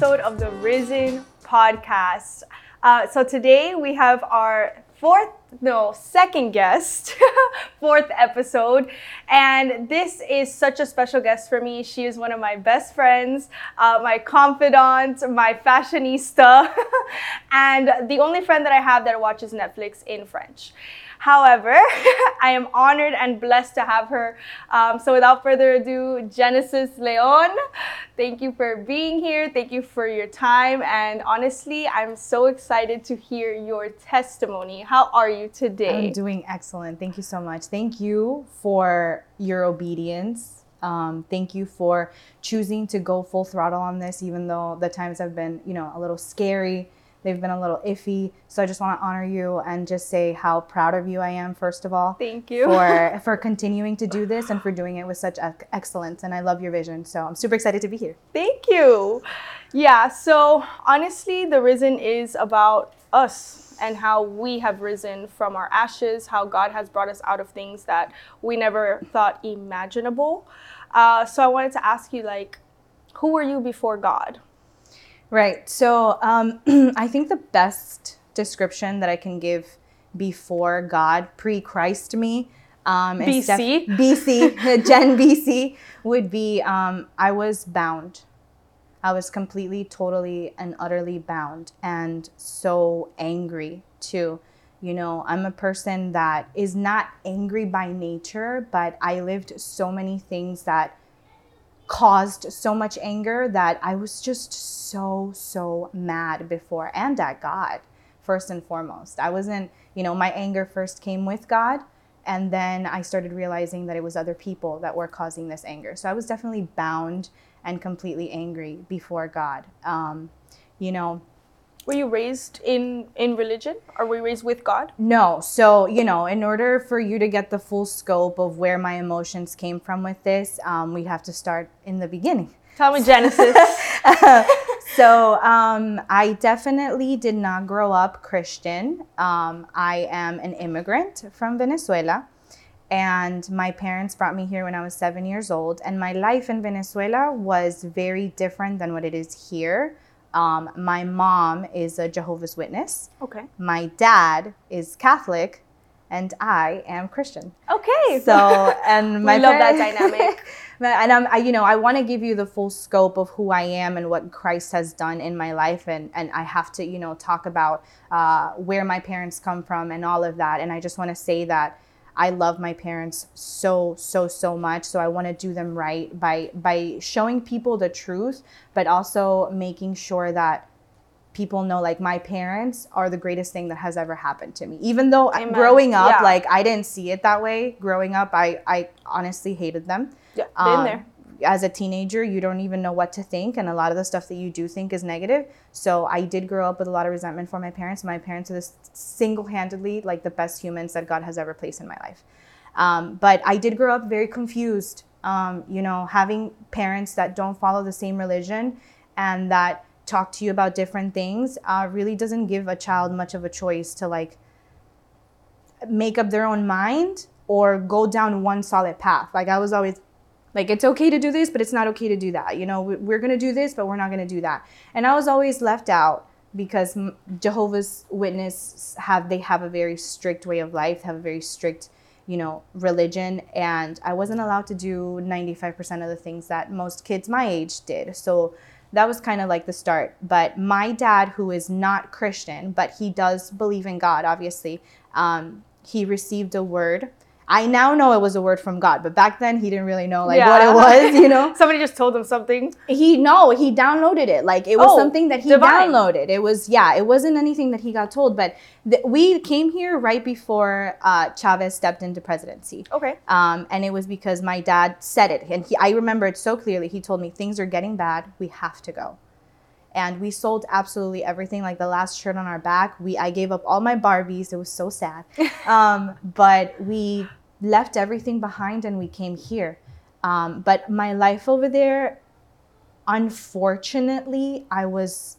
Episode of the Risen podcast. Uh, so today we have our fourth, no, second guest, fourth episode. And this is such a special guest for me. She is one of my best friends, uh, my confidant, my fashionista, and the only friend that I have that watches Netflix in French. However, I am honored and blessed to have her. Um, so without further ado, Genesis Leon, thank you for being here. Thank you for your time. And honestly, I'm so excited to hear your testimony. How are you today? I'm doing excellent. Thank you so much. Thank you for your obedience. Um, thank you for choosing to go full throttle on this, even though the times have been, you know, a little scary They've been a little iffy. So I just want to honor you and just say how proud of you I am, first of all. Thank you. For, for continuing to do this and for doing it with such excellence. And I love your vision. So I'm super excited to be here. Thank you. Yeah. So honestly, the Risen is about us and how we have risen from our ashes, how God has brought us out of things that we never thought imaginable. Uh, so I wanted to ask you, like, who were you before God? Right. So um, I think the best description that I can give before God, pre Christ me, um, BC, def- BC, Gen BC, would be um, I was bound. I was completely, totally, and utterly bound and so angry too. You know, I'm a person that is not angry by nature, but I lived so many things that caused so much anger that I was just so, so mad before and at God, first and foremost. I wasn't, you know, my anger first came with God. And then I started realizing that it was other people that were causing this anger. So I was definitely bound and completely angry before God. Um, you know, were you raised in in religion? Or were you raised with God? No. So you know, in order for you to get the full scope of where my emotions came from with this, um, we have to start in the beginning. Tell me Genesis. so um, I definitely did not grow up Christian. Um, I am an immigrant from Venezuela. And my parents brought me here when I was seven years old. And my life in Venezuela was very different than what it is here. Um, my mom is a Jehovah's Witness. Okay. My dad is Catholic, and I am Christian. Okay. So, and my love that dynamic. and I'm, I, you know, I want to give you the full scope of who I am and what Christ has done in my life, and and I have to, you know, talk about uh, where my parents come from and all of that. And I just want to say that I love my parents so so so much. So I want to do them right by by showing people the truth but also making sure that people know like my parents are the greatest thing that has ever happened to me. Even though Amen. growing up yeah. like I didn't see it that way. Growing up I I honestly hated them. Yeah been um, there as a teenager, you don't even know what to think, and a lot of the stuff that you do think is negative. So I did grow up with a lot of resentment for my parents. My parents are single-handedly like the best humans that God has ever placed in my life. Um, but I did grow up very confused. Um, you know, having parents that don't follow the same religion and that talk to you about different things uh, really doesn't give a child much of a choice to like make up their own mind or go down one solid path. Like I was always like it's okay to do this, but it's not okay to do that. You know, we're going to do this, but we're not going to do that. And I was always left out because Jehovah's Witness have they have a very strict way of life, have a very strict, you know, religion, and I wasn't allowed to do 95% of the things that most kids my age did. So that was kind of like the start. But my dad, who is not Christian, but he does believe in God, obviously, um, he received a word I now know it was a word from God, but back then he didn't really know like yeah. what it was, you know. Somebody just told him something. He no, he downloaded it. Like it was oh, something that he divine. downloaded. It was yeah, it wasn't anything that he got told, but th- we came here right before uh, Chavez stepped into presidency. Okay. Um, and it was because my dad said it, and he I remember it so clearly. He told me things are getting bad. We have to go and we sold absolutely everything like the last shirt on our back we i gave up all my barbies it was so sad um, but we left everything behind and we came here. Um, but my life over there, unfortunately, I was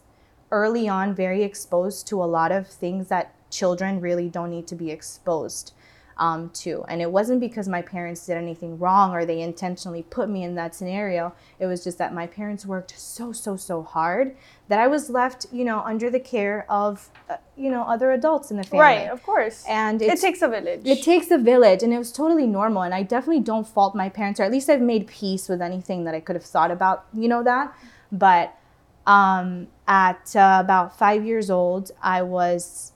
early on very exposed to a lot of things that children really don't need to be exposed. Um, too. And it wasn't because my parents did anything wrong or they intentionally put me in that scenario. It was just that my parents worked so, so, so hard that I was left, you know, under the care of, uh, you know, other adults in the family. Right, of course. And it takes a village. it takes a village, and it was totally normal. And I definitely don't fault my parents, or at least I've made peace with anything that I could have thought about, you know, that. But um, at uh, about five years old, I was,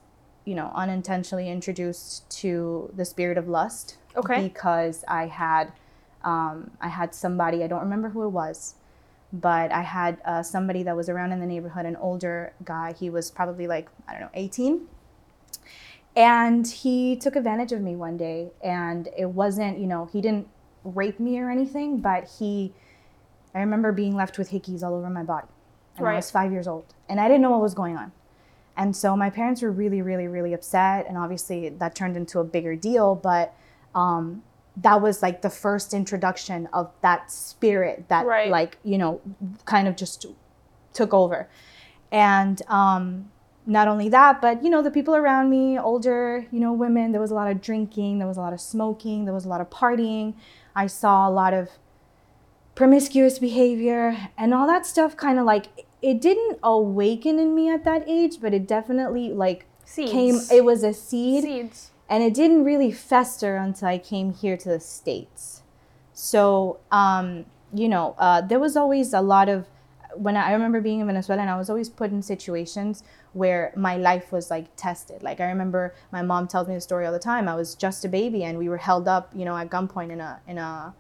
you know, unintentionally introduced to the spirit of lust. Okay. Because I had, um, I had somebody I don't remember who it was, but I had uh, somebody that was around in the neighborhood, an older guy. He was probably like I don't know, eighteen. And he took advantage of me one day, and it wasn't, you know, he didn't rape me or anything, but he, I remember being left with hickeys all over my body. And I was five years old, and I didn't know what was going on. And so my parents were really, really, really upset, and obviously that turned into a bigger deal. But um, that was like the first introduction of that spirit that, Right. like, you know, kind of just took over. And um, not only that, but you know, the people around me, older, you know, women, there was a lot of drinking, there was a lot of smoking, there was a lot of partying. I saw a lot of promiscuous behavior and all that stuff kind of like it didn't awaken in me at that age, but it definitely like Seeds. came it was a seed Seeds. and it didn't really fester until I came here to the States. So, um, you know, uh, there was always a lot of, when I, I remember being in Venezuela and I was always put in situations where my life was like tested. Like, I remember my mom tells me the story all the time. I was just a baby and we were held up, you know, at gunpoint in a, in a,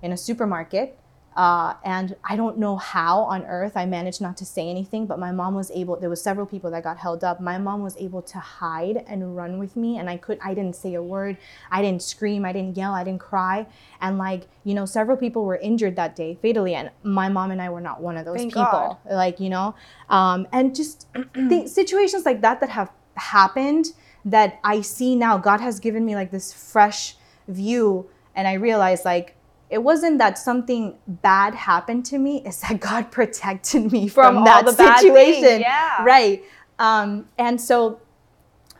in a supermarket. Uh, and I don't know how on earth I managed not to say anything, but my mom was able. There was several people that got held up. My mom was able to hide and run with me, and I could. I didn't say a word. I didn't scream. I didn't yell. I didn't cry. And like you know, several people were injured that day fatally, and my mom and I were not one of those Thank people. Like you know, um, and just th- situations like that that have happened that I see now. God has given me like this fresh view, and I realize like it wasn't that something bad happened to me it's that god protected me From from, all that the situation. yeah. right. Um, and so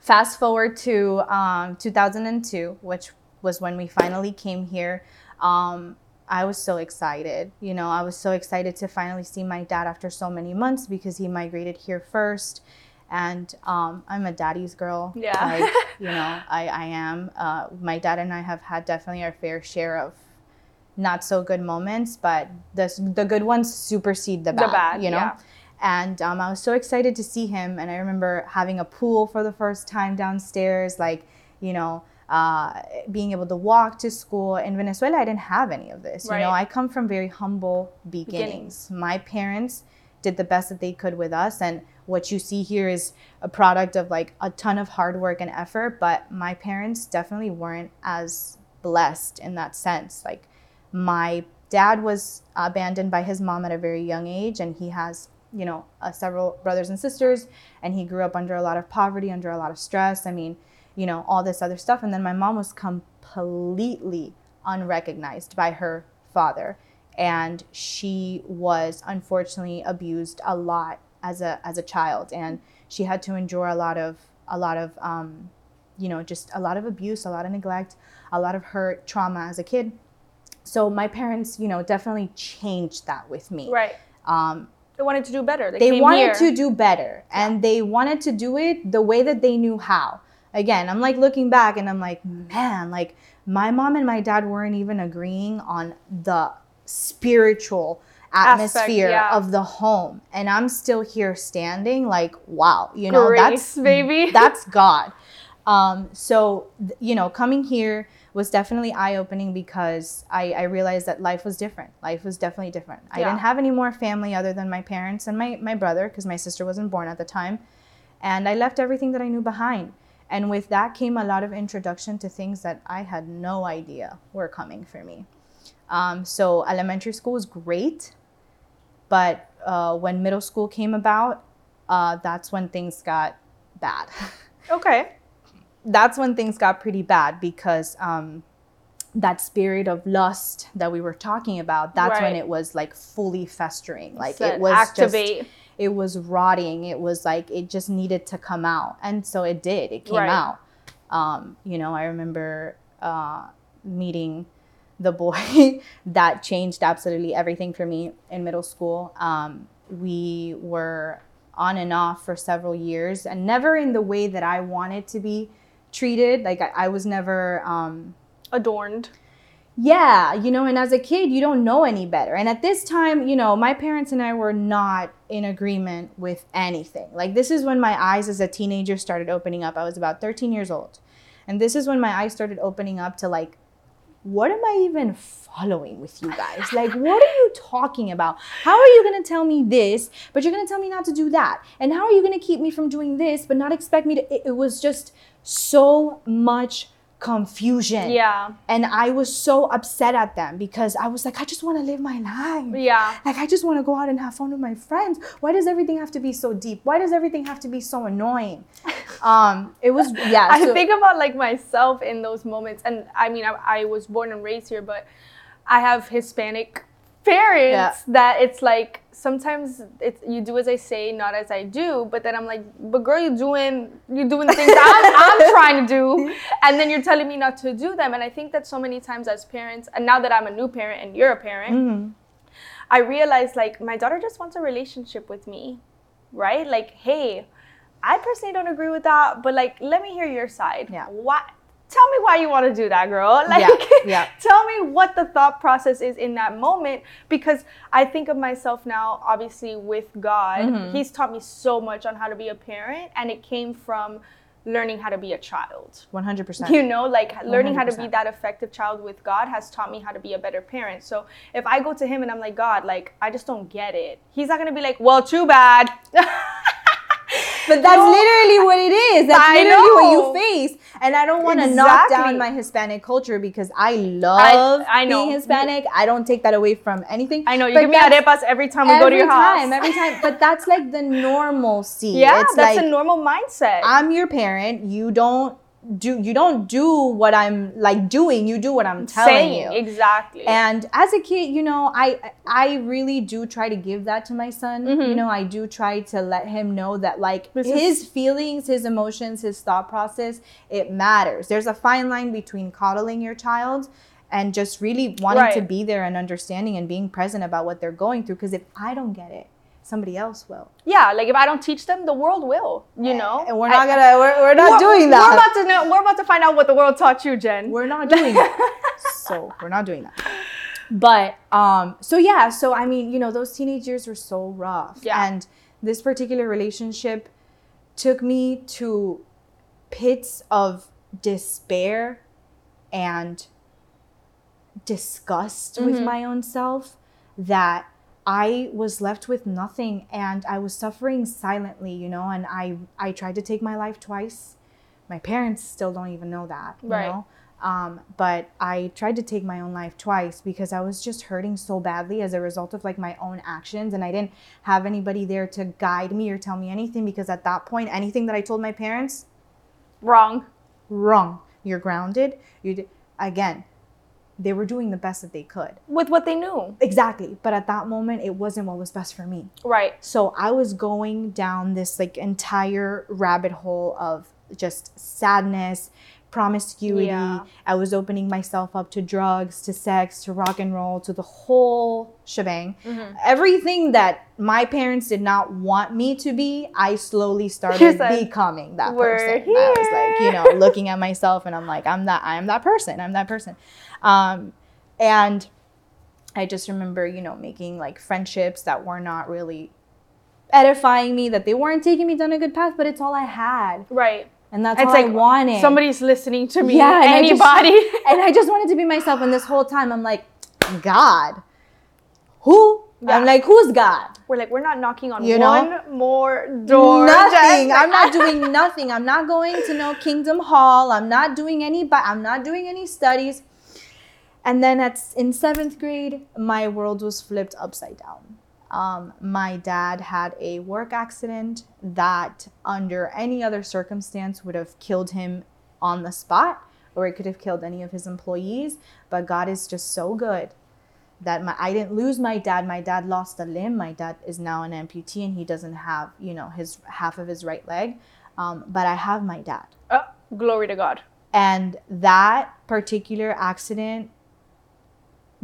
fast forward to um, 2002 which was when we finally came here. Um, i was so excited you know i was so excited to finally see my dad after so many months because he migrated here first. And um, i'm a daddy's girl. Yeah. like, you know i, I am. Uh, my dad and i have had definitely our fair share of not so good moments, but the the good ones supersede the bad. bad, you know. yeah. And um, I was so excited to see him, and I remember having a pool for the first time downstairs, like you know, uh, being able to walk to school. In Venezuela, I didn't have any of this. You know, I come from very humble beginnings. My parents did the best that they could with us, and what you see here is a product of like a ton of hard work and effort. But my parents definitely weren't as blessed in that sense. Like my dad was abandoned by his mom at a very young age and he has you know uh, several brothers and sisters and he grew up under a lot of poverty under a lot of stress i mean you know all this other stuff and then my mom was completely unrecognized by her father and she was unfortunately abused a lot as a as a child and she had to endure a lot of a lot of um, you know just a lot of abuse a lot of neglect a lot of hurt trauma as a kid so my parents you know definitely changed that with me Right. um, They wanted to do better. They, they came wanted here. to do better and they wanted to do it the way that they knew how again i'm like looking back and i'm like man like my mom and my dad weren't even agreeing on the spiritual Aspect, atmosphere yeah. of the home and i'm still here standing like wow you know Grace, that's baby. that's god um, so you know coming here was definitely eye-opening because I, I realized that life was different. Life was definitely different. Yeah. i didn't have any more family other than my parents and my, my brother because my sister wasn't born at the time. And i left everything that i knew behind. And with that came a lot of introduction to things that i had no idea were coming for me. Um, so elementary school was great but uh, when middle school came about uh, that's when things got bad. Okay. That's when things got pretty bad because um, that spirit of lust that we were talking about that's when it was like fully festering. Like Said it was activate. just it was rotting. It was like it just needed to come out. And so it did. It came Right. out. Um, you know, I remember uh, meeting the boy that changed absolutely everything for me in middle school. Um, we were on and off for several years and never in the way that I wanted to be treated. Like I, I was never um, adorned. Yeah, you know, and as a kid, you don't know any better. And at this time, you know, my parents and I were not in agreement with anything. Like, this is when my eyes as a teenager started opening up. I was about 13 years old. And this is when my eyes started opening up to, like, what am I even following with you guys? Like, what are you talking about? How are you gonna tell me this, but you're gonna tell me not to do that? And how are you gonna keep me from doing this, but not expect me to? It, it was just so much confusion. Yeah. And I was so upset at them because I was like, I just want to live my life. Yeah. Like, I just want to go out and have fun with my friends. Why does everything have to be so deep? Why does everything have to be so annoying? Um, it was, yeah. I so- think about like myself in those moments, and I mean, I, I was born and raised here, but I have Hispanic parents Yeah. that it's like sometimes it's you do as I say, not as I do. But then I'm like, but girl, you're doing you're doing the things I'm, I'm trying to do, and then you're telling me not to do them. And I think that so many times as parents, and now that I'm a new parent and you're a parent, Mhm. I realize like my daughter just wants a relationship with me, right? Like, hey, I personally don't agree with that, but like, let me hear your side. Yeah. Why? Tell me why you want to do that, girl. Like, yeah. tell me what the thought process is in that moment because I think of myself now, obviously with God. Mhm. He's taught me so much on how to be a parent, and it came from learning how to be a child. 100%. You know, like learning how to be that effective child with God has taught me how to be a better parent. So if I go to Him and I'm like, God, like, I just don't get it, He's not gonna be like, well, too bad. But that's No. literally what it is. That's I literally what you face. And I don't want to knock down my Hispanic culture because I love I know. being Hispanic. I don't take that away from anything. I know you But give me arepas every time we go to every your house. Every time, every time. But that's like the normalcy. yeah, it's that's like a normal mindset. I'm your parent. You don't do you don't do what I'm like doing. You do what I'm telling Saying you. exactly. And as a kid, you know, I I really do try to give that to my son. Mhm. You know, I do try to let him know that like This his is- feelings, his emotions, his thought process, it matters. There's a fine line between coddling your child and just really wanting to be there and understanding and being present about what they're going through because if I don't get it, somebody else will. yeah, like if I don't teach them, the world will. You know, And we're I- not gonna we're, we're not we're- doing that. We're about to know. We're about to find out what the world taught you, Jen. We're not doing that. so we're not doing that. But um, so yeah, so I mean, you know, those teenage years were so rough. Yeah. And this particular relationship took me to pits of despair and disgust with Mhm. my own self that I was left with nothing and I was suffering silently, you know, and I I tried to take my life twice. My parents still don't even know that, you Right. know. Um, but I tried to take my own life twice because I was just hurting so badly as a result of like my own actions and I didn't have anybody there to guide me or tell me anything because at that point anything that I told my parents Wrong. wrong. You're grounded. You again. They were doing the best that they could. With what they knew. Exactly. But at that moment, it wasn't what was best for me. Right. So I was going down this like entire rabbit hole of just sadness, promiscuity. Yeah. I was opening myself up to drugs, to sex, to rock and roll, to the whole shebang. Mhm. Everything that my parents did not want me to be, I slowly started becoming that "We're person. I was like, you know, looking at myself and I'm like, I'm that I am that person. I'm that person. Um, and I just remember, you know, making like friendships that were not really edifying me, that they weren't taking me down a good path, but it's all I had. Right. And that's It's all I wanted. Somebody's listening to me. Yeah, and I just- Anybody. and I just wanted to be myself. And this whole time I'm like, God, who? Yeah. I'm like, who's God? we're like, we're not knocking on You know? one more door. nothing. I'm not doing nothing. I'm not going to no Kingdom Hall. I'm not doing any. But I'm not doing any studies. And then at in seventh grade, my world was flipped upside down. Um, my dad had a work accident that, under any other circumstance, would have killed him on the spot, or it could have killed any of his employees. But God is just so good that my I didn't lose my dad. My dad lost a limb. My dad is now an amputee and he doesn't have, you know, his half of his right leg. Um, but I have my dad. Oh, Glory to God. and that particular accident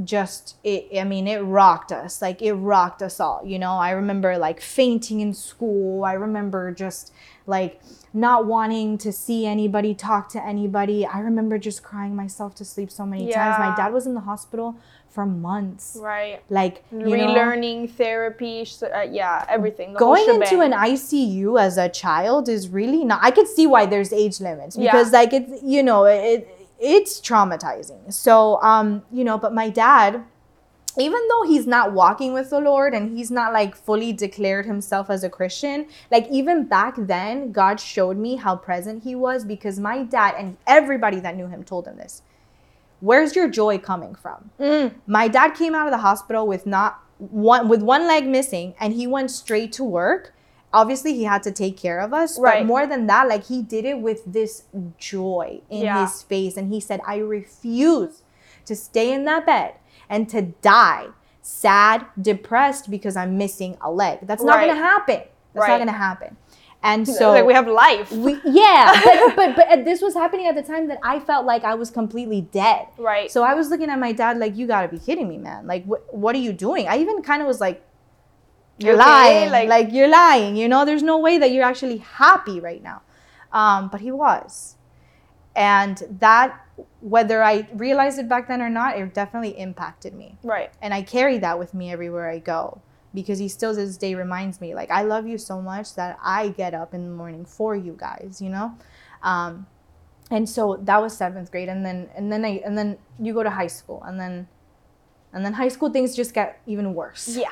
just it i mean it rocked us like it rocked us all you know i remember like fainting in school i remember just like not wanting to see anybody talk to anybody i remember just crying myself to sleep so many times my dad was in the hospital for months Right. like you know, Relearning therapy. So, uh, yeah, everything. The going into an. ICU as a child is really not. I could see why there's age limits Yeah. because like it's you know it it's traumatizing. So um you know, but my dad, even though he's not walking with the Lord and he's not like fully declared himself as a Christian, like even back then, God showed me how present he was because my dad and everybody that knew him told him this. Where's your joy coming from? Mm, my dad came out of the hospital with not one with one leg missing and he went straight to work obviously he had to take care of us Right. but more than that like he did it with this joy in Yeah. his face and he said i refuse to stay in that bed and to die sad depressed because i'm missing a leg that's not Right. gonna happen that's Right. not gonna happen and so like we have life. we, yeah but, but but this was happening at the time that i felt like i was completely dead right. so I was looking at my dad like, you gotta be kidding me, man. Like, what, what are you doing? I even kind of was like, you're okay? lying. Like- Like, you're lying. You know, there's no way that you're actually happy right now. Um, but he was. And that, whether I realized it back then or not, it definitely impacted me. right. And I carry that with me everywhere I go because he still to this day reminds me, like, I love you so much that I get up in the morning for you guys, you know? Um, and so that was seventh grade and then and then I and then you go to high school and then and then high school things just get even worse. Yeah.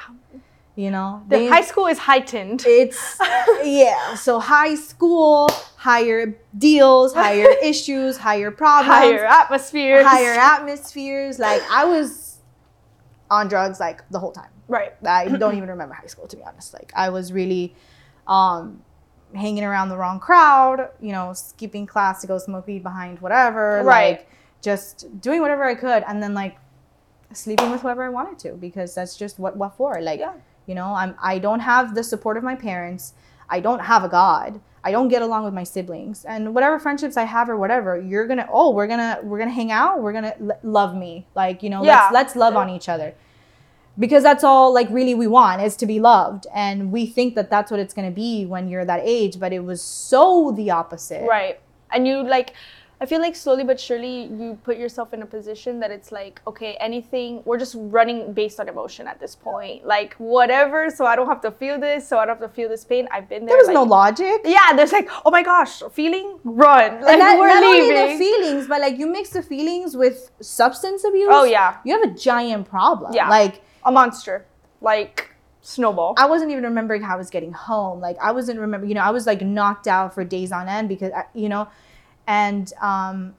You know? The They- high school is heightened. it's yeah. So high school, higher deals, higher issues, higher problems, higher atmospheres. higher atmospheres. Like I was on drugs like the whole time. Right. I don't even remember high school to be honest. Like I was really um hanging around the wrong crowd, you know, skipping class to go smoke weed behind whatever, Right. like just doing whatever I could and then like sleeping with whoever I wanted to because that's just what what for. Like Yeah. You know, I'm I don't have the support of my parents. I don't have a god. I don't get along with my siblings. And whatever friendships I have or whatever, you're going to oh, we're going to we're going to hang out. We're going to l- love me. Like, you know, Yeah. let's let's love on each other. Because that's all like really we want is to be loved. And we think that that's what it's going to be when you're that age, but it was so the opposite. Right. And you like I feel like slowly but surely you put yourself in a position that it's like, okay, anything, we're just running based on emotion at this point. Like, whatever, so I don't have to feel this, so I don't have to feel this pain. I've been there. There was like, no logic. Yeah, there's like, oh my gosh, feeling, run. Like, and not, we're not leaving. only the feelings, but like you mix the feelings with substance abuse. Oh, yeah. You have a giant problem. Yeah. Like a monster. Like, snowball. I wasn't even remembering how I was getting home. Like I wasn't remember, you know, I was like knocked out for days on end because I, you know, and um,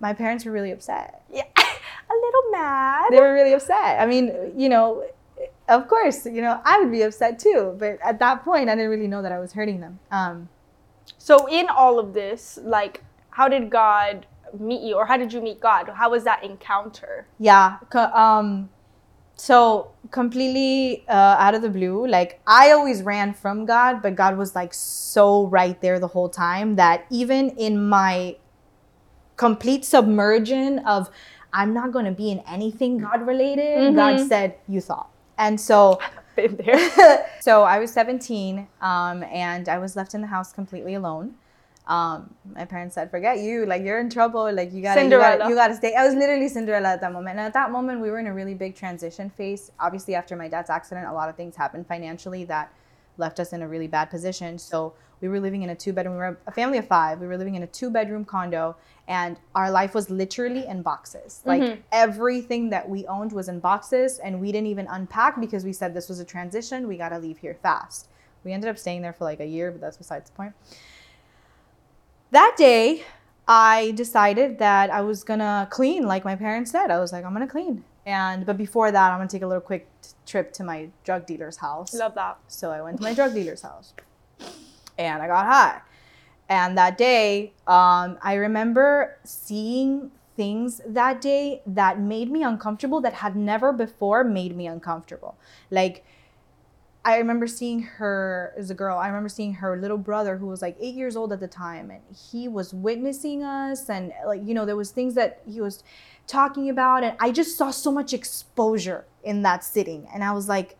my parents were really upset. yeah. a little mad. They were really upset. I mean, you know, of course, you know, I would be upset too. But at that point, I didn't really know that I was hurting them. Um, So in all of this, like, how did God meet you, or how did you meet God? How was that encounter? yeah. Um, so completely uh, out of the blue, like I always ran from God, but God was like so right there the whole time that even in my complete submersion of I'm not going to be in anything God related, God Mhm. said, "You thought." And so Been there. so I was 17 um, and I was left in the house completely alone. Um, my parents said, "Forget you! Like you're in trouble! Like you gotta, you gotta, you gotta stay." I was literally Cinderella at that moment, and at that moment, we were in a really big transition phase. Obviously, after my dad's accident, a lot of things happened financially that left us in a really bad position. So we were living in a two bedroom. We were a family of five. We were living in a two bedroom condo, and our life was literally in boxes. Like Mhm. everything that we owned was in boxes, and we didn't even unpack because we said this was a transition. We gotta leave here fast. We ended up staying there for like a year, but that's besides the point. That day, I decided that I was gonna clean, like my parents said. I was like, I'm gonna clean. And but before that, I'm gonna take a little quick t- trip to my drug dealer's house. Love that. So I went to my drug dealer's house and I got high. And that day, um, I remember seeing things that day that made me uncomfortable that had never before made me uncomfortable. Like, I remember seeing her as a girl. I remember seeing her little brother who was like eight years old at the time, and he was witnessing us, and like you know, there was things that he was talking about, and I just saw so much exposure in that sitting, and I was like,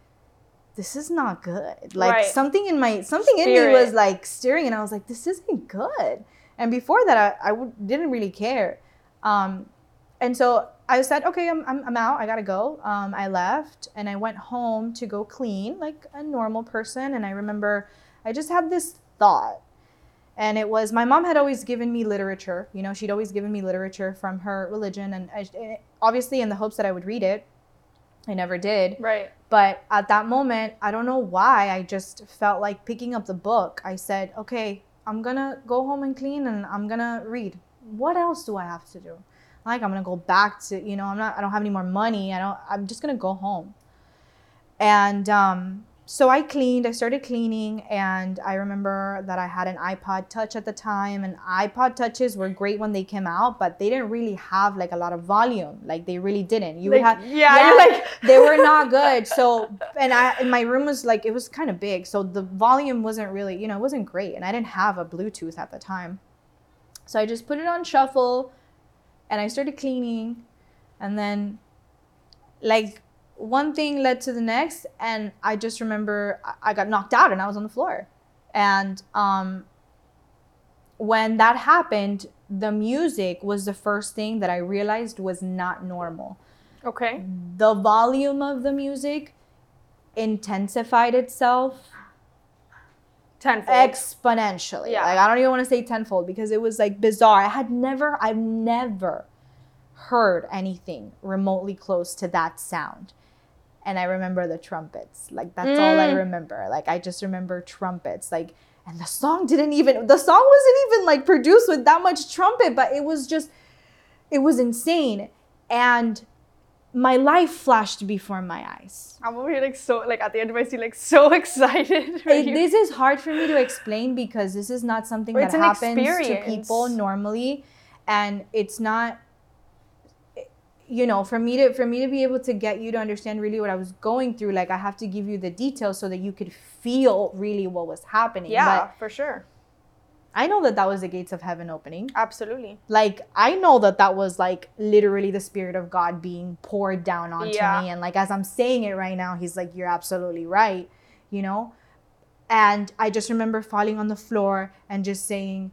this is not good. Like Right. something in my something in me was like stirring, and I was like, this isn't good. And before that, I, I w- didn't really care. Um, and so I said, okay, I'm, I'm, I'm out. I gotta go. Um, I left and I went home to go clean like a normal person. And I remember I just had this thought. And it was my mom had always given me literature. You know, she'd always given me literature from her religion. And I, eh, obviously, in the hopes that I would read it, I never did. Right. But at that moment, I don't know why, I just felt like picking up the book. I said, okay, I'm gonna go home and clean and I'm gonna read. What else do I have to do? Like, I'm gonna go back to, you know, I'm not, I don't have any more money. I don't, I'm just gonna go home. And um, so I cleaned, I started cleaning, and I remember that I had an iPod Touch at the time, and iPod Touches were great when they came out, but they didn't really have like a lot of volume. Like, they really didn't. You would Like, have, yeah, you're like- they were not good. So, and I, and my room was like, it was kind of big. So the volume wasn't really, you know, it wasn't great. And I didn't have a Bluetooth at the time. So I just put it on shuffle and I started cleaning. And then, like, one thing led to the next. And I just remember I- got knocked out and I was on the floor. And um, when that happened, the music was the first thing that I realized was not normal Okay. the volume of the music intensified itself Tenfold. exponentially. Yeah. Like I don't even want to say tenfold because it was like bizarre. I had never, I've never heard anything remotely close to that sound. And I remember the trumpets. Like that's all I Mm. remember. Like I just remember trumpets. Like and the song didn't even the song wasn't even like produced with that much trumpet, but it was just it was insane. And my life flashed before my eyes. I'm over here like so like at the end of my seat like so excited. It- this is hard for me to explain because this is not something It's that happens to people normally and it's not you know for me to for me to be able to get you to understand really what i was going through like i have to give you the details so that you could feel really what was happening yeah, but for sure. I know that that was the gates of heaven opening. Absolutely. like i know that that was like literally the spirit of god being poured down onto Yeah. me. And like as i'm saying it right now he's like you're absolutely right you know? And i just remember falling on the floor and just saying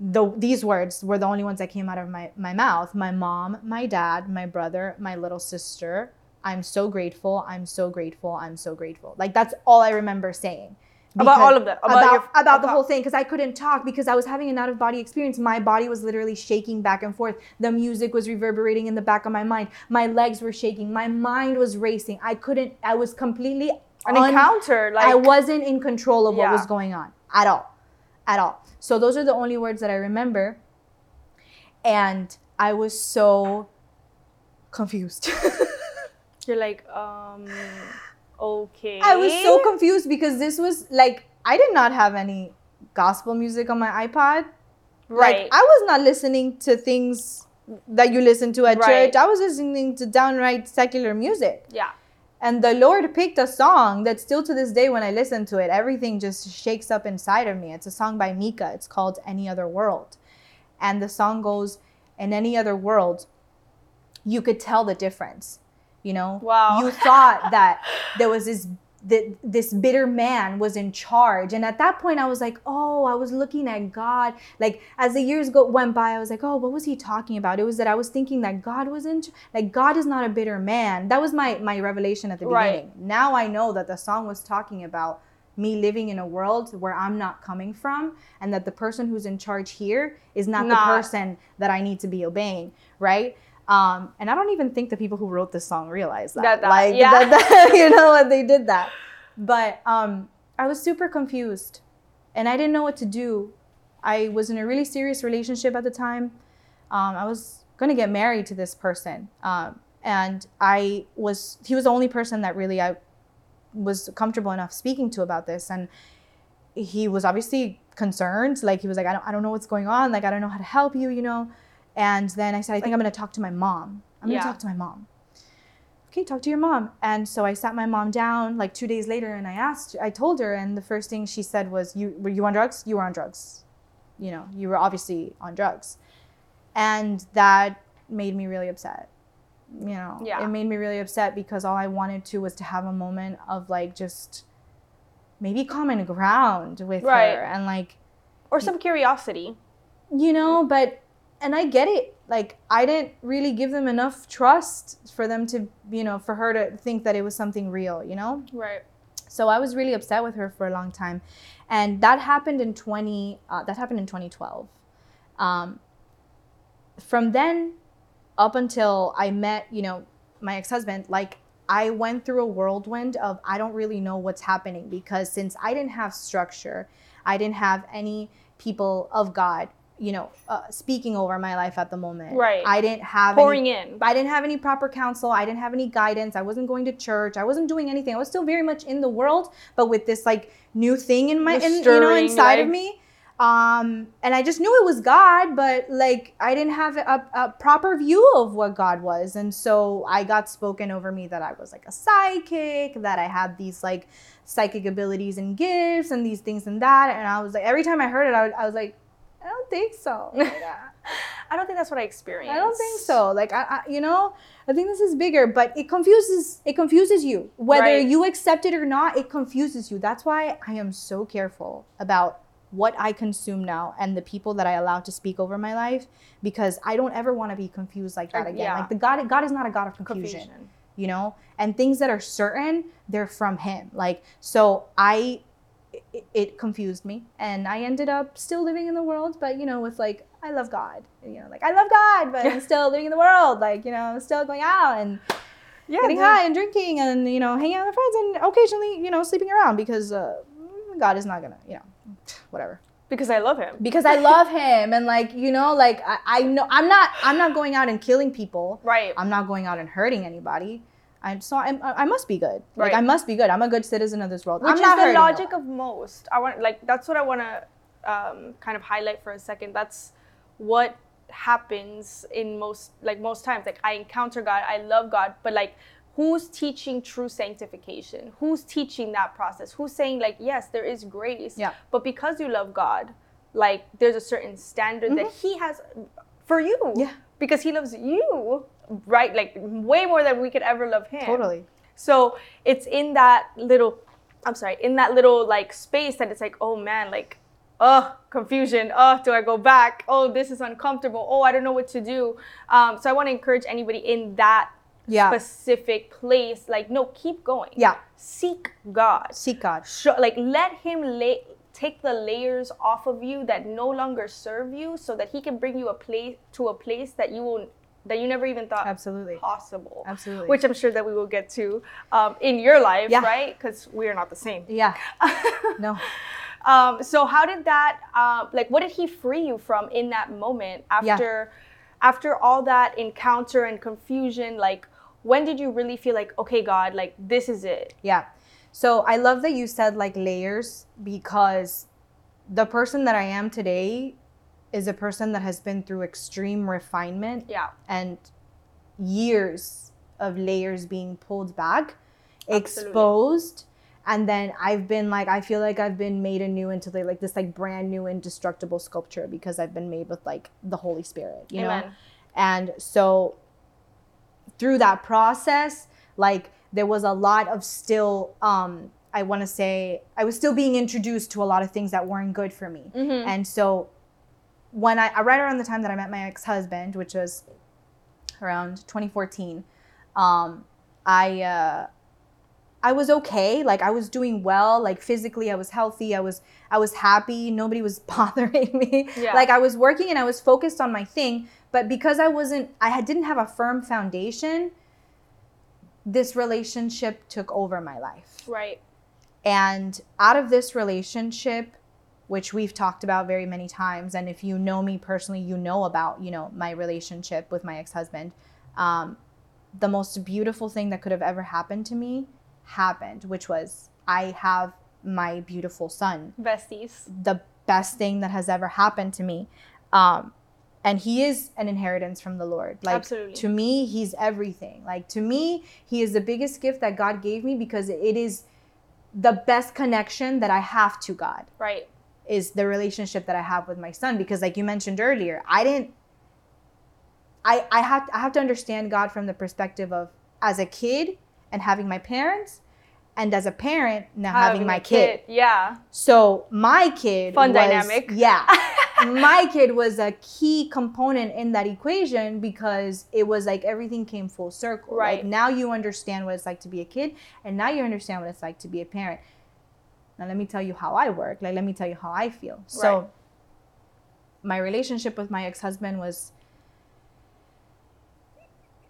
the these words were the only ones that came out of my, my mouth. My mom my dad my brother my little sister. I'm so grateful. I'm so grateful. I'm so grateful. Like that's all i remember saying About all of that, about about your- about the whole thing because I couldn't talk because I was having an out of body experience. My body was literally shaking back and forth. The music was reverberating in the back of my mind. My legs were shaking. My mind was racing. I couldn't. I was completely An un- encounter like I wasn't in control of what was going on at all, at all. So those are the only words that I remember, and I was so confused. you're like um okay. I was so confused because this was like I did not have any gospel music on my iPod. right. Like I was not listening to things that you listen to at Right. church. I was listening to downright secular music. yeah. And the Lord picked a song that still to this day when I listen to it, everything just shakes up inside of me. It's a song by Mika. It's called Any Other World. And the song goes, In any other world, you could tell the difference. You know? Wow. You thought that there was this that this bitter man was in charge. And at that point I was like, oh, I was looking at God. Like as the years go went by, I was like, oh, what was he talking about? It was that I was thinking that God was in like God is not a bitter man. That was my my revelation at the Right. beginning. Now I know that the song was talking about me living in a world where I'm not coming from and that the person who's in charge here is not, Not- the person that I need to be obeying, right? Um, and I don't even think the people who wrote this song realized that. That- that- like, yeah. that- that- you know, what they did that. But um, I was super confused and I didn't know what to do. I was in a really serious relationship at the time. Um, I was going to get married to this person. Um, and I was, he was the only person that really I was comfortable enough speaking to about this. And he was obviously concerned. Like, he was like, I don't, I don't know what's going on. Like, I don't know how to help you, you know? And then I said, I think I'm going to talk to my mom. I'm going to talk to my mom. okay, talk to your mom. And so I sat my mom down like two days later and I asked, I told her, and the first thing she said was, you, were you on drugs? You were on drugs. You know, you were obviously on drugs. And that made me really upset. You know, Yeah. it made me really upset because all I wanted to was to have a moment of like just maybe common ground with Right. her and like Or some curiosity. you know but and i get it. Like i didn't really give them enough trust for them to you know for her to think that it was something real you know? Right. so i was really upset with her for a long time. And that happened in 20 uh, that happened in 2012 um, from then up until i met you know my ex-husband like i went through a whirlwind of i don't really know what's happening because since i didn't have structure i didn't have any people of god you know uh, speaking over my life at the moment Right. i didn't have any Pouring in. I didn't have any proper counsel. I didn't have any guidance. I wasn't going to church. I wasn't doing anything. I was still very much in the world, but with this like new thing in my, in, you know, inside of me. Um, and I just knew it was God, but like I didn't have a, a proper view of what God was, and so I got spoken over me that I was like a psychic, that I had these like psychic abilities and gifts, and these things and that. And I was like, every time I heard it, I, I was like, I don't think so. Like, I- don't think that's what I experienced. I don't think so. Like I, I, you know, I think this is bigger, but it confuses. It confuses you whether Right. you accept it or not. It confuses you. That's why I am so careful about what I consume now and the people that I allow to speak over my life because I don't ever want to be confused like that again. yeah. Like the God, God is not a God of confusion Confusion. you know and things that are certain they're from him like so i it, it confused me and i ended up still living in the world but you know with like i love god you know like i love god but i'm still living in the world like you know still going out and Yeah. getting high and drinking and you know hanging out with friends and occasionally you know sleeping around because uh, god is not gonna you know whatever Because I love him. because i love him and like you know like I, I know i'm not i'm not going out and killing people Right. I'm not going out and hurting anybody. I so I'm, I must be good. Like Right. I must be good. I'm a good citizen of this world. Which I'm is not the logic of most. I want like that's what I want to um, kind of highlight for a second. That's what happens in most like most times. Like I encounter God, I love God, but like who's teaching true sanctification? Who's teaching that process? Who's saying like yes, there is grace, Yeah. but because you love God, like there's a certain standard that He has for you, Mm-hmm. Yeah. because He loves you, right? Like way more than we could ever love Him. Totally. So it's in that little, I'm sorry, in that little like space that it's like, oh man, like, oh, confusion. Oh, do I go back? Oh, this is uncomfortable. Oh, I don't know what to do. Um, so I want to encourage anybody in that Yeah. specific place, like, no, keep going. Yeah. Seek God. Seek God. Show, like, let Him lay, take the layers off of you that no longer serve you, so that He can bring you a place to a place that you will that you never even thought Absolutely. possible. Absolutely. Which I'm sure that we will get to um, in your life, Yeah. right? Because we are not the same. Yeah. No. Um, so how did that, um, like, what did he free you from in that moment Yeah. after, after all that encounter and confusion? Like, when did you really feel like, okay, God, like this is it? Yeah. So I love that you said like layers because the person that I am today is a person that has been through extreme refinement Yeah, and years of layers being pulled back, Absolutely. exposed, and then I've been like I feel like I've been made anew into like this like brand new indestructible sculpture because I've been made with like the Holy Spirit, you know. And so through that process, like there was a lot of still um I want to say I was still being introduced to a lot of things that weren't good for me. Mhm. And so when I right around the time that I met my ex-husband, which was around 2014, um I uh I was okay. Like I was doing well. Like physically, I was healthy. I was I was happy. Nobody was bothering me. Yeah. Like I was working and I was focused on my thing. But because I wasn't, I had, didn't have a firm foundation. This relationship took over my life. Right. And out of this relationship, which we've talked about very many times, and if you know me personally, you know about you know my relationship with my ex-husband. Um, the most beautiful thing that could have ever happened to me happened, which was I have my beautiful son Besties. the best thing that has ever happened to me. Um, and he is an inheritance from the Lord. Like Absolutely. to me, he's everything. Like to me, he is the biggest gift that God gave me because it is the best connection that I have to God Right. Is the relationship that I have with my son because like you mentioned earlier, I didn't I I have I have to understand God from the perspective of as a kid and having my parents and as a parent now having, my a kid. Yeah. So my kid Fun was- dynamic. Yeah. my kid was a key component in that equation because it was like everything came full circle. Right. Like now you understand what it's like to be a kid and now you understand what it's like to be a parent. Now let me tell you how I work. Like let me tell you how I feel. So my relationship with my ex-husband was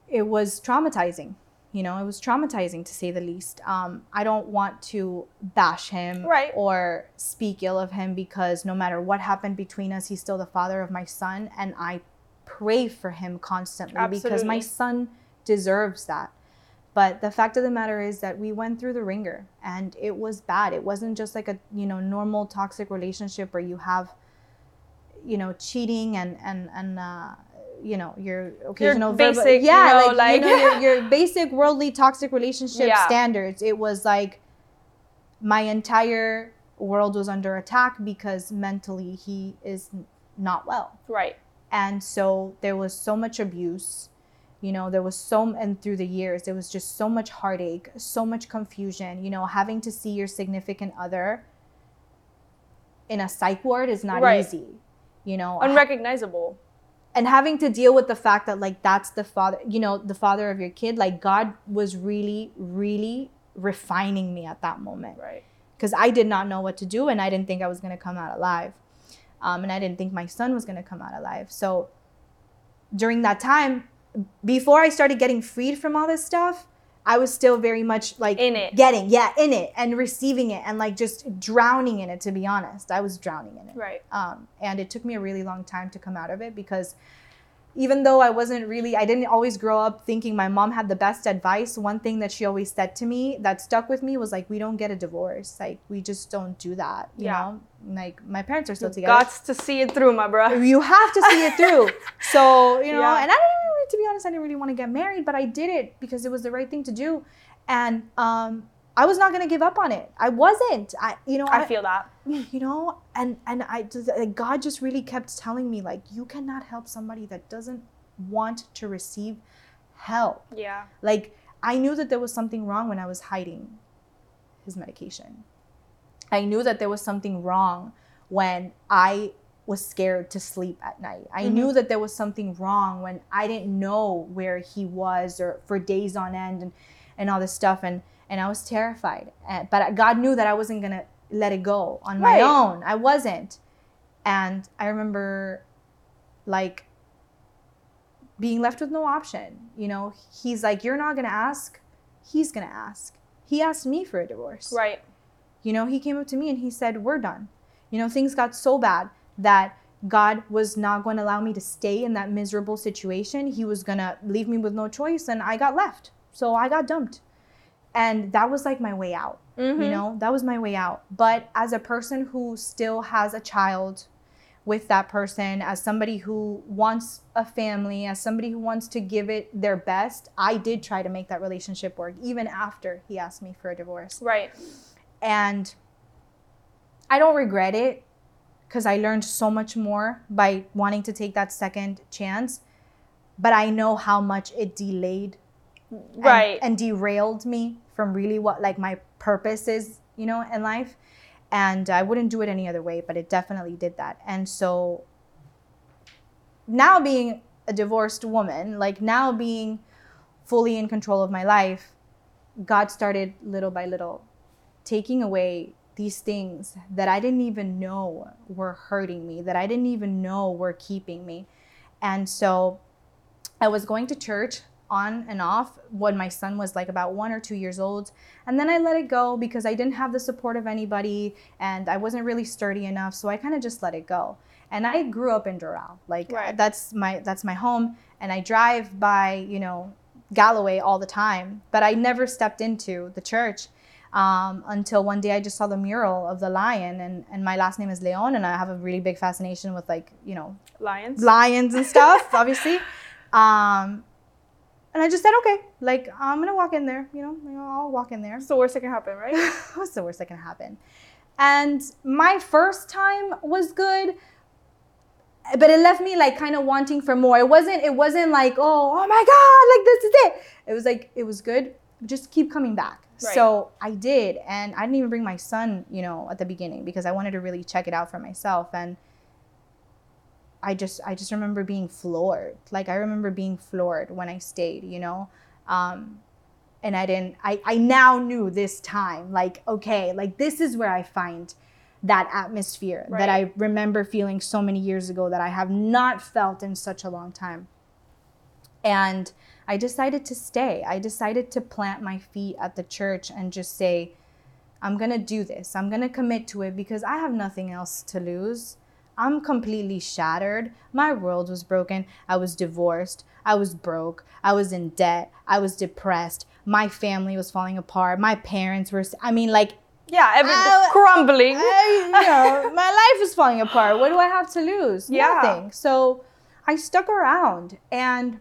it was traumatizing. You know, it was traumatizing to say the least. Um, I don't want to bash him Right. or speak ill of him because no matter what happened between us, he's still the father of my son, and I pray for him constantly because my son deserves that. But the fact of the matter is that we went through the ringer, and it was bad. It wasn't just like a you know normal toxic relationship where you have you know cheating and and and uh, you know your occasional verbal- basic, you yeah know, like, like- you know your, your basic worldly toxic relationship Yeah. standards it was like my entire world was under attack because mentally he is not well Right. and so there was so much abuse you know there was so and through the years there was just so much heartache so much confusion you know having to see your significant other in a psych ward is not Right. easy you know Unrecognizable. and having to deal with the fact that like that's the father you know the father of your kid like god was really really refining me at that moment Right. because i did not know what to do and i didn't think i was going to come out alive um, and i didn't think my son was going to come out alive so during that time before i started getting freed from all this stuff i was still very much like In it. getting yeah in it and receiving it and like just drowning in it to be honest i was drowning in it Right. um, and it took me a really long time to come out of it because even though I wasn't really, I didn't always grow up thinking my mom had the best advice. One thing that she always said to me that stuck with me was like, "We don't get a divorce. Like, we just don't do that." You Yeah. know, like my parents are still together. Got to see it through, my bro. You have to see it through. So you know, Yeah. and I didn't, really- to be honest, I didn't really want to get married, but I did it because it was the right thing to do, and um, I was not gonna give up on it. I wasn't. I, you know, I feel that. you know and and i just like god just really kept telling me like you cannot help somebody that doesn't want to receive help Yeah. like i knew that there was something wrong when i was hiding his medication i knew that there was something wrong when i was scared to sleep at night i Mhm. knew that there was something wrong when i didn't know where he was or for days on end and and all this stuff and and i was terrified uh, but god knew that i wasn't gonna let it go on my Right. own i wasn't and i remember like being left with no option you know he's like you're not gonna ask he's gonna ask he asked me for a divorce Right. you know, he came up to me and he said, We're done. You know, things got so bad that God was not going to allow me to stay in that miserable situation. He was going to leave me with no choice, and I got left. So I got dumped. And that was like my way out. Mhm. You know, that was my way out. But as a person who still has a child with that person, as somebody who wants a family, as somebody who wants to give it their best, I did try to make that relationship work, even after he asked me for a divorce Right. and I don't regret it because I learned so much more by wanting to take that second chance. But I know how much it delayed Right. and, derailed me from really what like my purpose is, you know, in life. And I wouldn't do it any other way, but it definitely did that. And so now being a divorced woman, like now being fully in control of my life, God started little by little taking away these things that I didn't even know were hurting me, that I didn't even know were keeping me. And so I was going to church on and off when my son was like about one or two years old. And then I let it go because I didn't have the support of anybody and I wasn't really sturdy enough. So I kind of just let it go. And I grew up in Doral. Like Right. that's my that's my home. And I drive by, you know, Galloway all the time. But I never stepped into the church Um, until one day I just saw the mural of the lion, and, and my last name is Leon, and I have a really big fascination with like you know Lions. lions and stuff, obviously. Um, and I just said, okay, like I'm gonna walk in there, you know, you know I'll walk in there. What's the worst that can happen, right? What's the worst that can happen? And my first time was good, but it left me like kind of wanting for more. It wasn't. It wasn't like, oh, oh my god, like this is it. It was like it was good. Just keep coming back. Right. So I did, and I didn't even bring my son, you know, at the beginning because I wanted to really check it out for myself. And I just, I just remember being floored. Like I remember being floored when I stayed, you know. Um, and I didn't I, I now knew this time like okay like this is where I find that atmosphere that I remember feeling so many years ago that I have not felt in such a long time. And I decided to stay. I decided to plant my feet at the church and just say I'm going to do this. I'm going to commit to it because I have nothing else to lose I'm completely shattered. My world was broken. I was divorced. I was broke. I was in debt. I was depressed. My family was falling apart. My parents were, I mean, like, yeah, every, I- crumbling. I, you know, my life is falling apart. What do I have to lose? Yeah. Nothing. So I stuck around and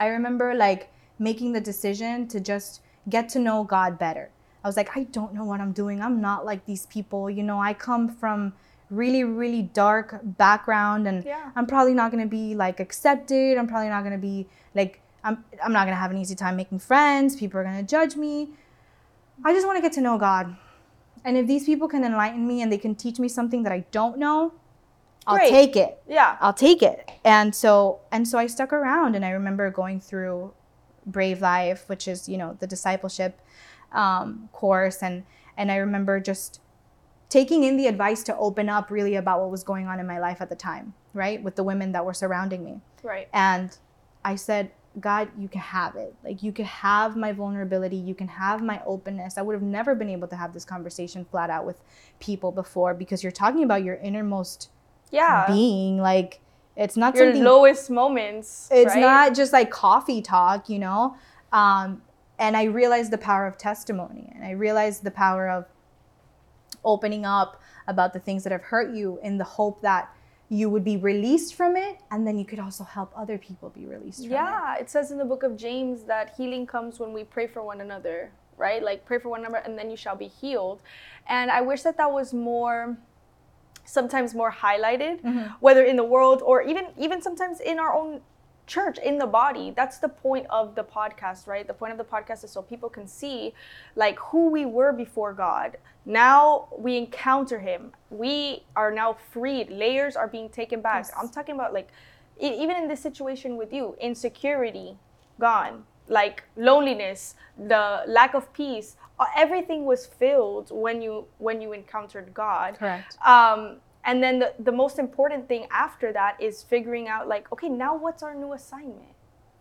I remember like making the decision to just get to know God better. I was like, I don't know what I'm doing. I'm not like these people. You know, I come from really, really dark background and Yeah. I'm probably not gonna be like accepted. I'm probably not gonna be like I'm I'm not gonna have an easy time making friends. People are gonna judge me. I just want to get to know God. And if these people can enlighten me and they can teach me something that I don't know, I'll Great. take it. yeah. I'll take it. And so and so I stuck around and I remember going through Brave Life, which is, you know, the discipleship um, course and and I remember just taking in the advice to open up really about what was going on in my life at the time, right? With the women that were surrounding me. Right. And I said, God, you can have it. Like, you can have my vulnerability. You can have my openness. I would have never been able to have this conversation flat out with people before because you're talking about your innermost Yeah. being. Like, it's not Your lowest moments. it's right? not just like coffee talk, you know? Um, and I realized the power of testimony and I realized the power of opening up about the things that have hurt you in the hope that you would be released from it and then you could also help other people be released from it. Yeah, it says in the book of James that healing comes when we pray for one another, right? Like pray for one another and then you shall be healed. And I wish that that was more sometimes more highlighted mm-hmm. whether in the world or even even sometimes in our own church in the body that's the point of the podcast right? The point of the podcast is so people can see like who we were before god. Now we encounter him. We are now freed. Layers are being taken back. Yes. i'm talking about like even in this situation with you insecurity gone. Like loneliness the lack of peace everything was filled when you when you encountered god. Correct. um, and then the, the most important thing after that is figuring out like okay now what's our new assignment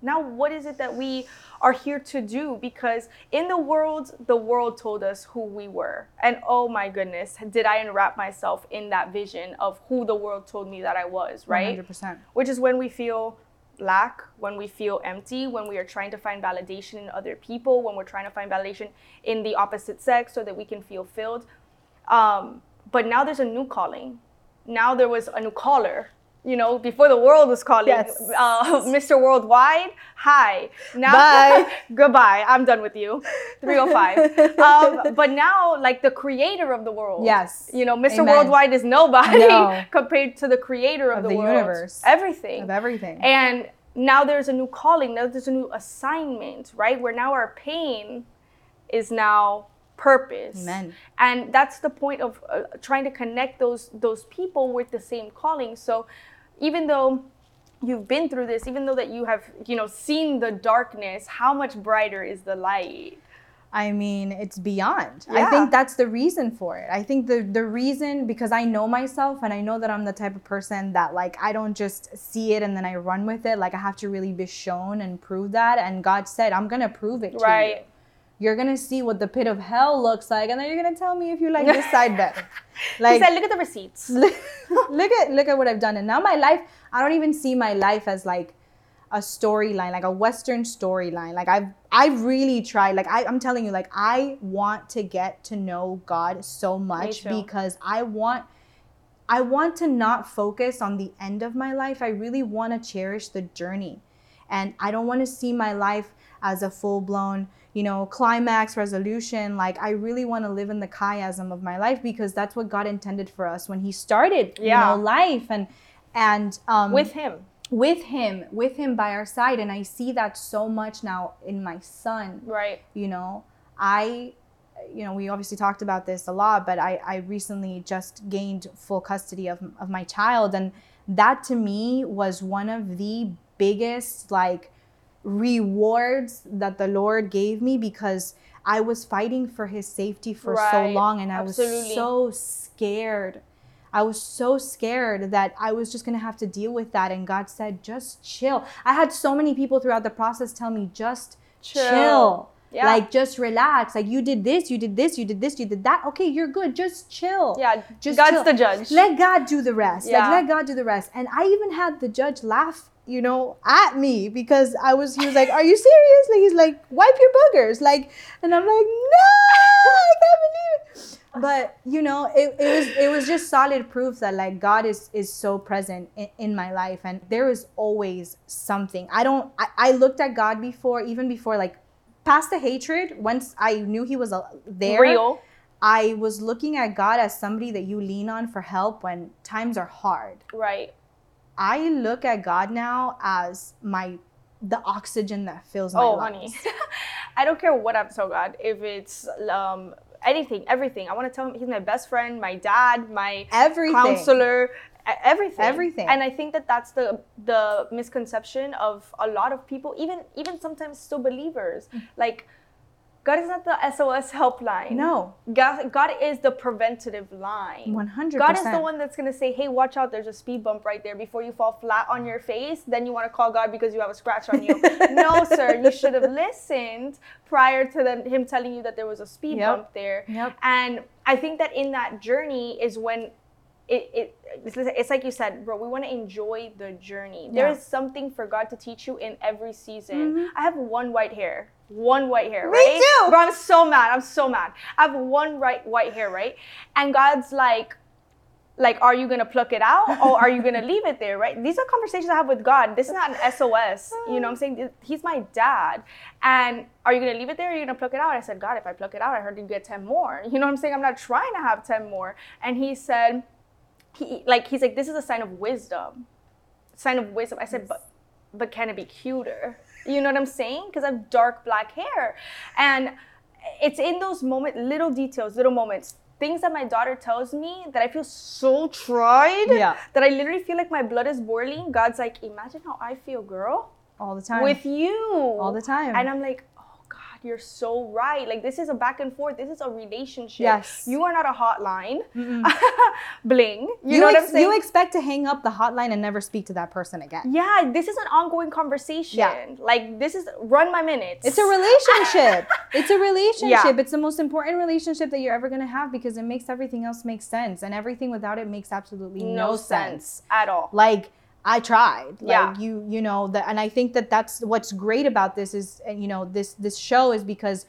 now what is it that we are here to do because in the world the world told us who we were and oh my goodness did i unwrap myself in that vision of who the world told me that i was right 100%. which is when we feel lack, when we feel empty, when we are trying to find validation in other people, when we're trying to find validation in the opposite sex so that we can feel filled. Um, but now there's a new calling. Now there was a new caller. You know, before the world was calling, Yes. uh, Mr. Worldwide, hi. Now, Bye. goodbye. I'm done with you. 305. um, but now, like the creator of the world. Yes. You know, Mr. Amen. Worldwide is nobody No. compared to the creator of, Of the, the world. universe. Everything. Of everything. And now there's a new calling, now there's a new assignment, right? Where now our pain is now purpose. Amen. And that's the point of uh, trying to connect those those people with the same calling. So even though you've been through this, even though that you have, you know, seen the darkness, how much brighter is the light? I mean, it's beyond. Yeah. I think that's the reason for it. I think the the reason because I know myself and I know that I'm the type of person that like I don't just see it and then I run with it. Like I have to really be shown and prove that. And God said, I'm gonna prove it to you. Right. You're gonna see what the pit of hell looks like, and then you're gonna tell me if you like this side better. Like said, look at the receipts. look, look at look at what I've done. And now my life, I don't even see my life as like a storyline, like a Western storyline. Like I've I've really tried. Like I, I'm telling you, like I want to get to know God so much because I want I want to not focus on the end of my life. I really want to cherish the journey. And I don't want to see my life as a full blown, you know, climax resolution. Like I really want to live in the chiasm of my life because that's what God intended for us when He started, Yeah. you know, life and and um, With him. with Him, with Him by our side. And I see that so much now in my son Right. you know i you know we obviously talked about this a lot but i i recently just gained full custody of, of my child and that to me was one of the biggest like rewards that the lord gave me because i was fighting for his safety for so long and i Absolutely. was so scared I was so scared that I was just gonna have to deal with that. And God said, just chill. I had so many people throughout the process tell me, just Chill. chill. Yeah. Like just relax. Like you did this, you did this, you did this, you did that. Okay, you're good. Just chill. Yeah. Just God's chill. the judge. Let God do the rest. Yeah. Like let God do the rest. And I even had the judge laugh, you know, at me because I was he was like, Are you serious? Like he's like, wipe your boogers. Like and I'm like, No, I can't believe it. But you know, it, it was it was just solid proof that like God is is so present in, in my life and there is always something. I don't I, I looked at God before, even before like past the hatred, once I knew he was uh, there. Real. I was looking at God as somebody that you lean on for help when times are hard. Right. I look at God now as my the oxygen that fills my Oh, lungs. honey. I don't care what I'm so God. If it's um anything, everything. I want to tell him he's my best friend, my dad, my Everything. counselor, everything. Everything. And I think that that's the the misconception of a lot of people, even even sometimes still believers. Mm. Like God is not the SOS helpline. No. God, God is the preventative line. 100%. God is the one that's going to say, hey, watch out, there's a speed bump right there before you fall flat on your face. Then you want to call God because you have a scratch on you. no, sir, you should have listened prior to them, him telling you that there was a speed Yep. bump there. Yep. And I think that in that journey is when it, it it's, it's like you said, bro, we want to enjoy the journey. There Yeah. is something for God to teach you in every season. Mhm. I have one white hair. One white hair, Me right? too. Bro, I'm so mad. I'm so mad. I have one right white hair, right? And God's like, like, are you gonna pluck it out or are you gonna leave it there, right? These are conversations I have with God. This is not an SOS. You know what I'm saying? He's my dad. And are you gonna leave it there or are you gonna pluck it out? I said, God, if I pluck it out, I heard you get 10 more. You know what I'm saying? I'm not trying to have 10 more. And he said, he like he's like, this is a sign of wisdom. Sign of wisdom. I said, but but can it be cuter? You know what I'm saying? Because I have dark black hair. And it's in those moments, little details, little moments, things that my daughter tells me that I feel so tried. Yeah. That I literally feel like my blood is boiling. God's like, imagine how I feel, girl, all the time. with you. All the time. And I'm like, you're so right. Like this is a back and forth. This is a relationship. Yes. You are not a hotline. Bling. You, you, know what ex- I'm saying? you expect to hang up the hotline and never speak to that person again. yeah, this is an ongoing conversation. Yeah. Like this is run my minutes. It's a relationship. it's a relationship. Yeah. It's the most important relationship that you're ever going to have because it makes everything else make sense. And everything without it makes absolutely no, no sense. sense at all. Like, I tried. Like, Yeah. you, you know, that, and I think that that's what's great about this is, you know, this, this show is because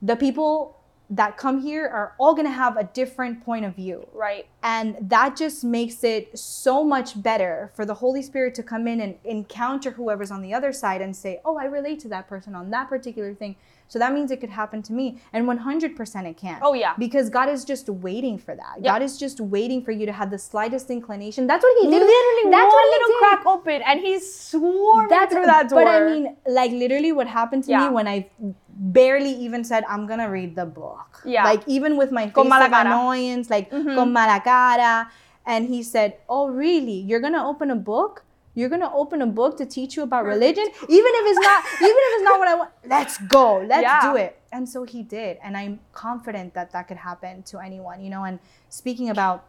the people that come here are all going to have a different point of view. Right. And that just makes it so much better for the Holy Spirit to come in and encounter whoever's on the other side and say, Oh, I relate to that person on that particular thing. So that means it could happen to me. And 100% it can. Oh, yeah. Because God is just waiting for that. Yeah. God is just waiting for you to have the slightest inclination. That's what He did. Literally, That's one what he little crack open, and he swore That's through that door. But I mean, like literally, what happened to Yeah. me when I barely even said, "I'm gonna read the book." Yeah. Like even with my face Con of annoyance, like Mhm. con mala cara, and he said, "Oh, really? You're gonna open a book?" You're gonna open a book to teach you about religion, even if it's not, even if it's not what I want. Let's go, let's Yeah. do it. And so he did, and I'm confident that that could happen to anyone, you know. And speaking about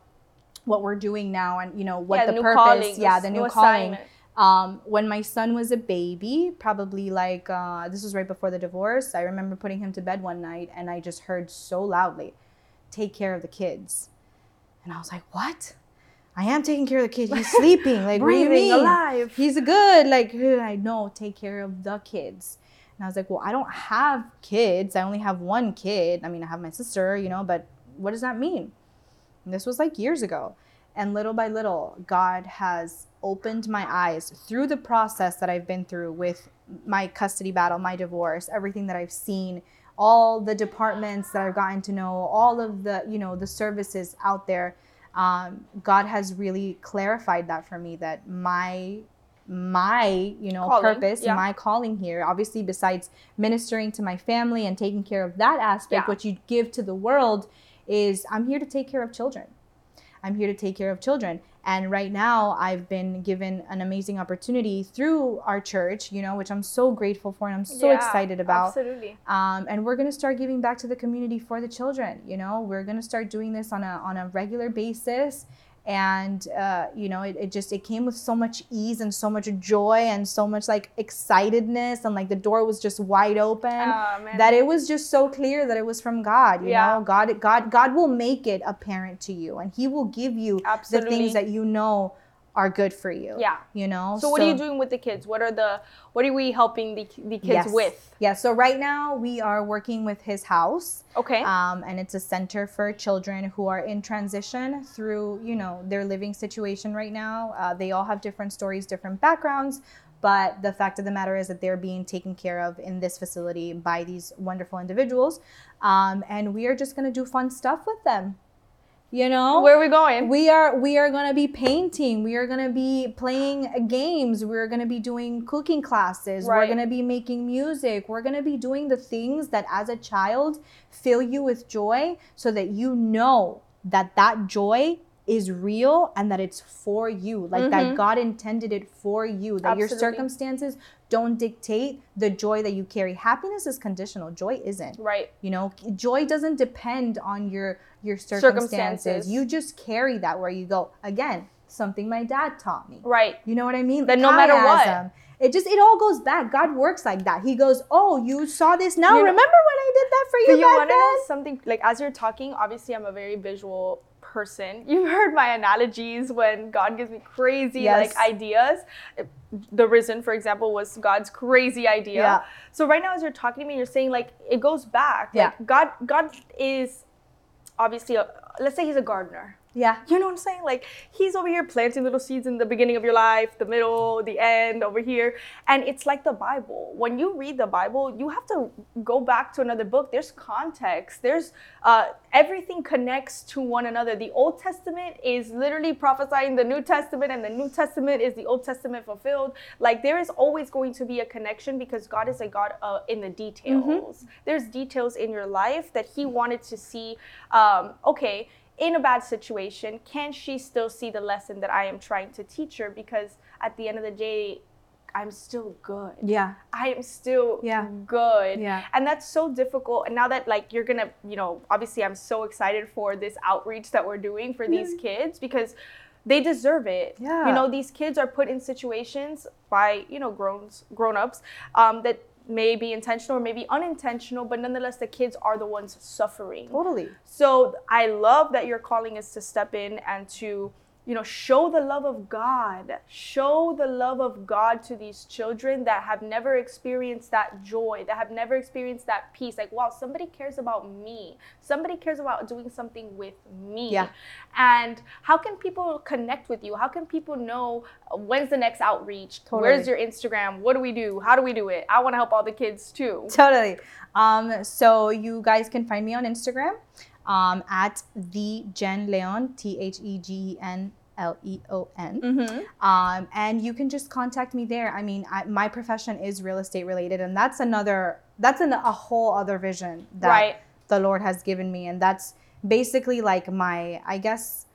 what we're doing now, and you know what Yeah, the new purpose, calling, yeah, the new new calling um, when my son was a baby, probably like uh, this was right before the divorce. I remember putting him to bed one night and I just heard so loudly, "Take care of the kids," and I was like, "What?" I am taking care of the kid. He's sleeping. Like, what do you Breathing, mean? alive. He's good. Like, I know, take care of the kids. And I was like, well, I don't have kids. I only have one kid. I mean, I have my sister, you know, but what does that mean? And this was like years ago. And little by little, God has opened my eyes through the process that I've been through with my custody battle, my divorce, everything that I've seen, all the departments that I've gotten to know, all of the, you know, the services out there. Um, God has really clarified that for me that my my you know Calling, purpose yeah. my calling here obviously besides ministering to my family and taking care of that aspect Yeah. what you give to the world is i'm here to take care of children i'm here to take care of children and right now i've been given an amazing opportunity through our church you know which i'm so grateful for and i'm so Yeah, excited about. Absolutely. um, and we're going to start giving back to the community for the children you know? We're going to start doing this on a on a regular basis and uh, you know it, it just it came with so much ease and so much joy and so much like excitedness. And like the door was just wide open. Man. that it was just so clear that it was from god you Yeah. know? God god god will make it apparent to you. And he will give you the things that you know are good for you Yeah. you know So what are you doing with the kids? What are the what are we helping the the kids Yes. with? yeah so right now we are working with His House Okay. um, and it's a center for children who are in transition through you know their living situation right now uh, they all have different stories different backgrounds but the fact of the matter is that they're being taken care of in this facility by these wonderful individuals um, and we are just going to do fun stuff with them you know? Where are we going? we are we are going to be painting. We are going to be playing games. We're going to be doing cooking classes. We're going to be making music. We're going to be doing the things that as a child fill you with joy so that you know that that joy is real and that it's for you. Like that mm-hmm. god intended it for you that your circumstances don't dictate the joy that you carry happiness is conditional joy isn't right. you know, joy doesn't depend on your your circumstances. Circumstances. You just carry that where you go. Again, something my dad taught me. Right. You know what I mean? That no matter what. It just it all goes back. God works like that. He goes, "Oh, you saw this now. You know- Remember when I did that for you Do you want to know something? Like as you're talking, obviously I'm a very visual person. You've heard my analogies when God gives me crazy Yes. like ideas. The risen, for example, was God's crazy idea. Yeah. So right now, as you're talking to me, you're saying like it goes back. Yeah. Like God, God is obviously a, let's say he's a gardener. Yeah. You know what I'm saying? Like he's over here planting little seeds in the beginning of your life, the middle, the end, over here. And it's like the Bible. When you read the Bible, you have to go back to another book. There's context. There's uh, everything connects to one another. The Old Testament is literally prophesying the New Testament, and the New Testament is the Old Testament fulfilled. Like there is always going to be a connection because God is a God uh, in the details. There's details in your life that He wanted to see. Um, okay in a bad situation, can she still see the lesson that I am trying to teach her? Because at the end of the day, I'm still good. Yeah. I am still Yeah. good. Yeah. And that's so difficult. And now that like you're gonna, you know, obviously I'm so excited for this outreach that we're doing for these kids because they deserve it. Yeah. You know, these kids are put in situations by, you know, growns grown ups um, that may be intentional or maybe unintentional, but nonetheless the kids are the ones suffering. Totally. So I love that your calling is to step in and to, you know, show the love of God. Show the love of God to these children that have never experienced that joy, that have never experienced that peace. Like, wow, somebody cares about me. Somebody cares about doing something with me. Yeah. And how can people connect with you? How can people know uh, when's the next outreach? Totally. Where's your Instagram? What do we do? How do we do it? I want to help all the kids too. Totally. Um, so you guys can find me on Instagram um, at the Gen Leon, T H E G E N L E O N. Mm-hmm. Um, and you can just contact me there. I mean, I, my profession is real estate related, and that's another, that's an, a whole other vision that Right. the Lord has given me. And that's basically like my, I guess,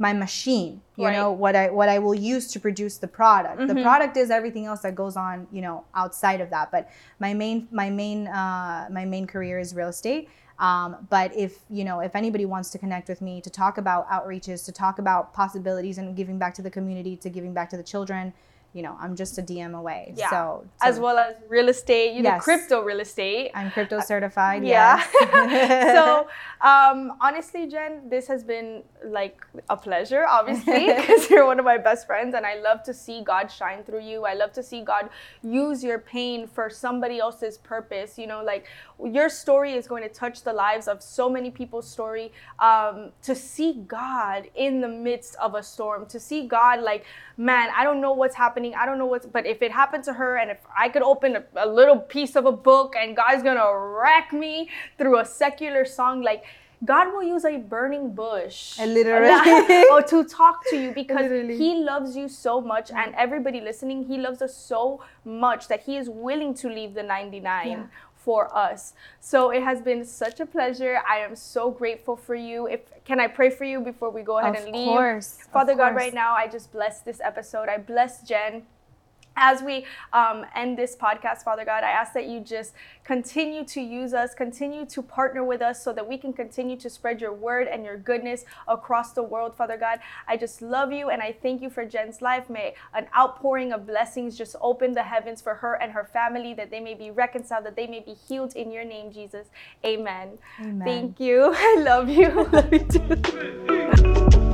my machine you Right. know what i what i will use to produce the product the Mhm. product is everything else that goes on you know outside of that but my main my main uh, my main career is real estate um, but if you know if anybody wants to connect with me to talk about outreaches to talk about possibilities and giving back to the community to giving back to the children you know, I'm just a DM away. Yeah. So, as well as real estate, you know, Yes. crypto real estate. I'm crypto certified. Yeah. yes. so, um, honestly, Gen, this has been like a pleasure, obviously, because you're one of my best friends, and I love to see God shine through you. I love to see God use your pain for somebody else's purpose. You know, like your story is going to touch the lives of so many people's story. Um, to see God in the midst of a storm, to see God like, man, I don't know what's happening. I don't know what's, but if it happened to her, and if I could open a, a little piece of a book, and God's gonna wreck me through a secular song, like. God will use a burning bush Literally. or to talk to you because Literally. He loves you so much, and everybody listening, He loves us so much that He is willing to leave the 99 Yeah. For us. So it has been such a pleasure. I am so grateful for you. If can I pray for you before we go ahead Of and leave? course, of Father God, right now I just bless this episode. I bless Gen. As we um, end this podcast, Father God, I ask that you just continue to use us, continue to partner with us so that we can continue to spread your word and your goodness across the world, Father God. I just love you and I thank you for Gen's life. May an outpouring of blessings just open the heavens for her and her family, that they may be reconciled, that they may be healed in your name, Jesus. Amen. Amen. Thank you. I love you. love you too.